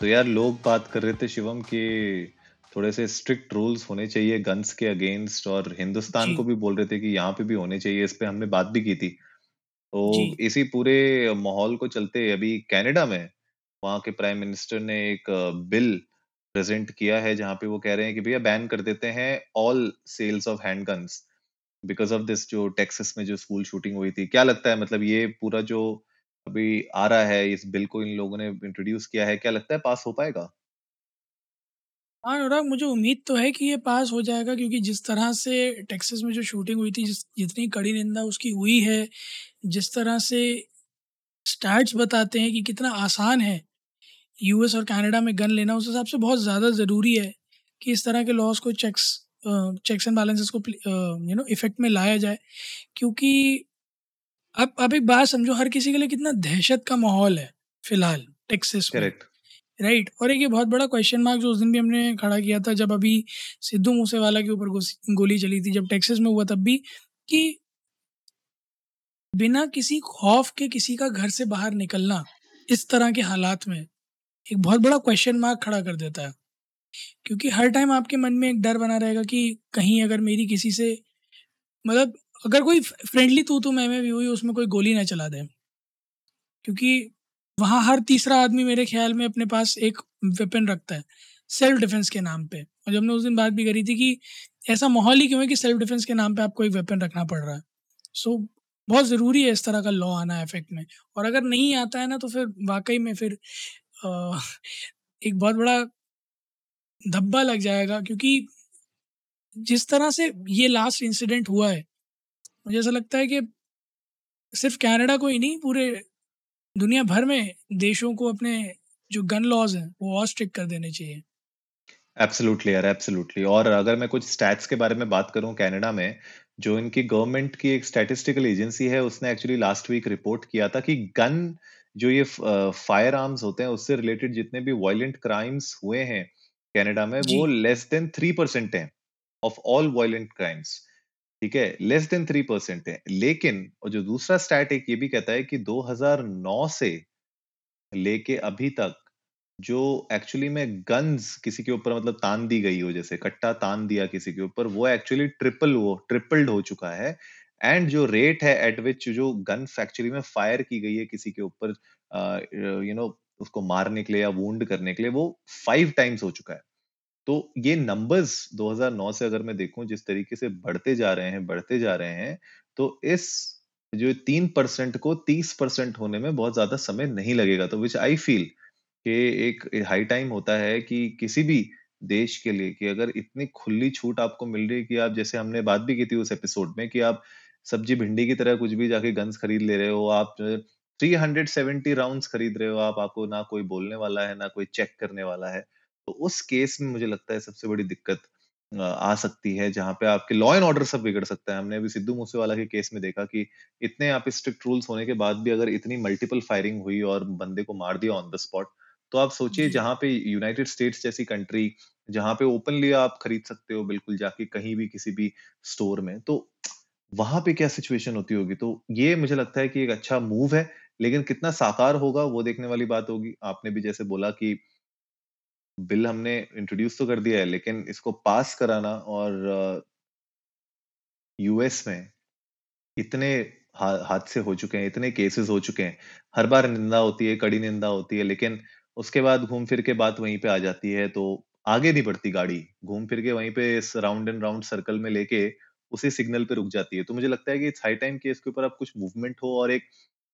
तो यार लोग बात कर रहे थे शिवम के थोड़े से स्ट्रिक्ट रूल्स होने चाहिए गन्स के अगेंस्ट और हिंदुस्तान को भी बोल रहे थे कि यहाँ पे भी होने चाहिए इस पे हमने बात भी की थी। तो इसी पूरे माहौल को चलते अभी कनाडा में वहाँ के प्राइम मिनिस्टर ने एक बिल प्रेजेंट किया है जहाँ पे वो कह रहे हैं कि भैया बैन कर देते हैं all sales of hand guns because of this जो टेक्सास में जो स्कूल शूटिंग हुई थी। क्या लगता है? मतलब ये पूरा जो अभी आ रहा है, इस बिल को इन लोगों ने इंट्रोड्यूस किया है, क्या लगता है पास हो पाएगा? हाँ अनुराग, मुझे उम्मीद तो है कि ये पास हो जाएगा, क्योंकि जिस तरह से टेक्सास में जो शूटिंग हुई थी, जिस, जितनी कड़ी निंदा उसकी हुई है, जिस तरह से स्टैट्स बताते हैं कि कितना आसान है यूएस और कनाडा में गन लेना, उस हिसाब से बहुत ज़्यादा ज़रूरी है कि इस तरह के लॉस को चेक्स चेक्स एंड बैलेंसेस को यू नो इफ़ेक्ट में लाया जाए, क्योंकि अब आप एक बात समझो हर किसी के लिए कितना दहशत का माहौल है फ़िलहाल टेक्सास में करेक्ट राइट और एक ये बहुत बड़ा क्वेश्चन मार्क जो उस दिन भी हमने खड़ा किया था जब अभी सिद्धू मूसेवाला के ऊपर गोस- गोली चली थी जब टेक्सास में हुआ तब भी कि बिना किसी खौफ के किसी का घर से बाहर निकलना इस तरह के हालात में एक बहुत बड़ा क्वेश्चन मार्क खड़ा कर देता है। क्योंकि हर टाइम आपके मन में एक डर बना रहेगा कि कहीं अगर मेरी किसी से मतलब अगर कोई फ्रेंडली तू तू मैं मैं भी हुई उसमें कोई गोली ना चला दे। क्योंकि वहाँ हर तीसरा आदमी मेरे ख्याल में अपने पास एक वेपन रखता है सेल्फ डिफेंस के नाम पे। और जब हमने उस दिन बात भी करी थी कि ऐसा माहौल ही क्यों है कि सेल्फ डिफेंस के नाम पे आपको एक वेपन रखना पड़ रहा है? सो so, बहुत ज़रूरी है इस तरह का लॉ आना इफ़ेक्ट में। और अगर नहीं आता है ना तो फिर वाकई में फिर अ, एक बहुत बड़ा धब्बा लग जाएगा। क्योंकि जिस तरह से ये लास्ट इंसिडेंट हुआ है मुझे ऐसा लगता है कि सिर्फ़ कनाडा को ही नहीं पूरे दुनिया भर में देशों को अपने जो गन लॉज हैं वो और स्ट्रिक्ट कर देने चाहिए। एब्सोल्युटली यार एब्सोल्युटली और अगर मैं कुछ स्टैट्स के बारे में बात करूँ कनाडा में जो इनकी गवर्नमेंट की एक स्टैटिस्टिकल एजेंसी है उसने एक्चुअली लास्ट वीक रिपोर्ट किया था कि गन जो ये फायर आर्म्स होते हैं उससे रिलेटेड जितने भी वायलेंट क्राइम्स हुए हैं कनाडा में वो लेस देन थ्री परसेंट है ऑफ़ ऑल वायलेंट क्राइम्स ठीक है लेस देन थ्री परसेंट है। लेकिन, और जो दूसरा स्टैट एक ये भी कहता है कि 2009 से लेके अभी तक जो एक्चुअली में गन्स किसी के ऊपर मतलब तान दी गई हो, जैसे कट्टा तान दिया किसी के ऊपर, वो एक्चुअली ट्रिपल वो ट्रिपल्ड हो चुका है। एंड जो रेट है एट विच जो गन एक्चुअली में फायर की गई है किसी के ऊपर यू नो उसको मारने के लिए या वूंड करने के लिए, वो फाइव टाइम्स हो चुका है। तो ये नंबर्स 2009 से अगर मैं देखूँ, जिस तरीके से बढ़ते जा रहे हैं, बढ़ते जा रहे हैं तो इस जो तीन परसेंट को तीस परसेंट होने में बहुत ज़्यादा समय नहीं लगेगा। तो विच आई फील कि एक हाई टाइम होता है कि किसी भी देश के लिए कि अगर इतनी खुली छूट आपको मिल रही है कि आप, जैसे हमने बात भी की थी उस एपिसोड में कि आप सब्ज़ी भिंडी की तरह कुछ भी जाके गन्स खरीद ले रहे हो, आप थ्री हंड्रेड सेवेंटी राउंड खरीद रहे हो, आप, आपको ना कोई बोलने वाला है, ना कोई चेक करने वाला है। तो उस केस में मुझे लगता है सबसे बड़ी दिक्कत आ सकती है जहाँ पे आपके लॉ एंड ऑर्डर सब बिगड़ सकता है। हमने अभी सिद्धू मूसेवाला के केस में देखा कि इतने आप स्ट्रिक्ट रूल्स होने के बाद भी अगर इतनी मल्टीपल फायरिंग हुई और बंदे को मार दिया ऑन द स्पॉट तो आप सोचिए जहाँ पे यूनाइटेड स्टेट्स जैसी कंट्री जहाँ पे ओपनली आप खरीद सकते हो बिल्कुल जाके कहीं भी किसी भी स्टोर में तो वहाँ पे क्या सिचुएशन होती होगी? तो ये मुझे लगता है कि एक अच्छा मूव है लेकिन कितना साकार होगा वो देखने वाली बात होगी। आपने भी जैसे बोला कि बिल हमने इंट्रोड्यूस तो कर दिया है, लेकिन इसको पास कराना और यूएस में इतने हादसे हो चुके हैं, इतने केसेस हो चुके हैं। हर बार निंदा होती है, कड़ी निंदा होती है, लेकिन उसके बाद घूम फिर के बात वहीं पे आ जाती है तो आगे नहीं बढ़ती गाड़ी। घूम फिर के वहीं पे इस राउंड एंड राउंड सर्कल में लेके उसी सिग्नल पे रुक जाती है। तो मुझे लगता है कि इट्स हाई टाइम कि इसके ऊपर अब कुछ मूवमेंट हो और एक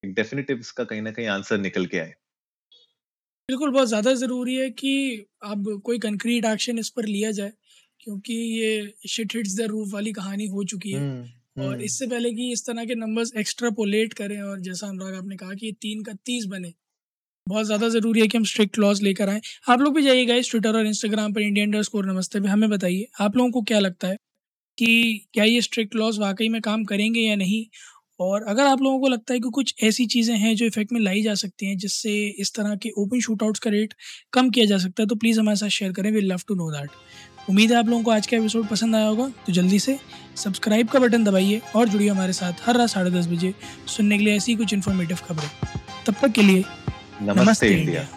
डेफिनेटिव इसका कहीं ना कहीं आंसर निकल के आए। बिल्कुल बहुत ज़्यादा ज़रूरी है कि अब कोई कंक्रीट एक्शन इस पर लिया जाए क्योंकि ये शिट हिट्स द रूफ वाली कहानी हो चुकी है। हम्म और हम्म। इससे पहले कि इस तरह के नंबर्स एक्स्ट्रापोलेट करें और जैसा अनुराग आपने कहा कि ये तीन का तीस बने बहुत ज़्यादा ज़रूरी है कि हम स्ट्रिक्ट लॉज लेकर आएँ। आप लोग भी जाइएगा इस ट्विटर और इंस्टाग्राम पर इंडियन डर स्कोर नमस्ते पे हमें बताइए आप लोगों को क्या लगता है कि क्या ये स्ट्रिक्ट लॉज वाकई में काम करेंगे या नहीं? और अगर आप लोगों को लगता है कि कुछ ऐसी चीज़ें हैं जो इफ़ेक्ट में लाई जा सकती हैं जिससे इस तरह के ओपन शूटआउट्स का रेट कम किया जा सकता है तो प्लीज़ हमारे साथ शेयर करें we love to know that उम्मीद है आप लोगों को आज का एपिसोड पसंद आया होगा तो जल्दी से सब्सक्राइब का बटन दबाइए और जुड़िए हमारे साथ हर रात साढ़े दस बजे सुनने के लिए ऐसी कुछ इन्फॉर्मेटिव खबरें। तब तक के लिए नमस्ते, नमस्ते इंडिया, इंडिया।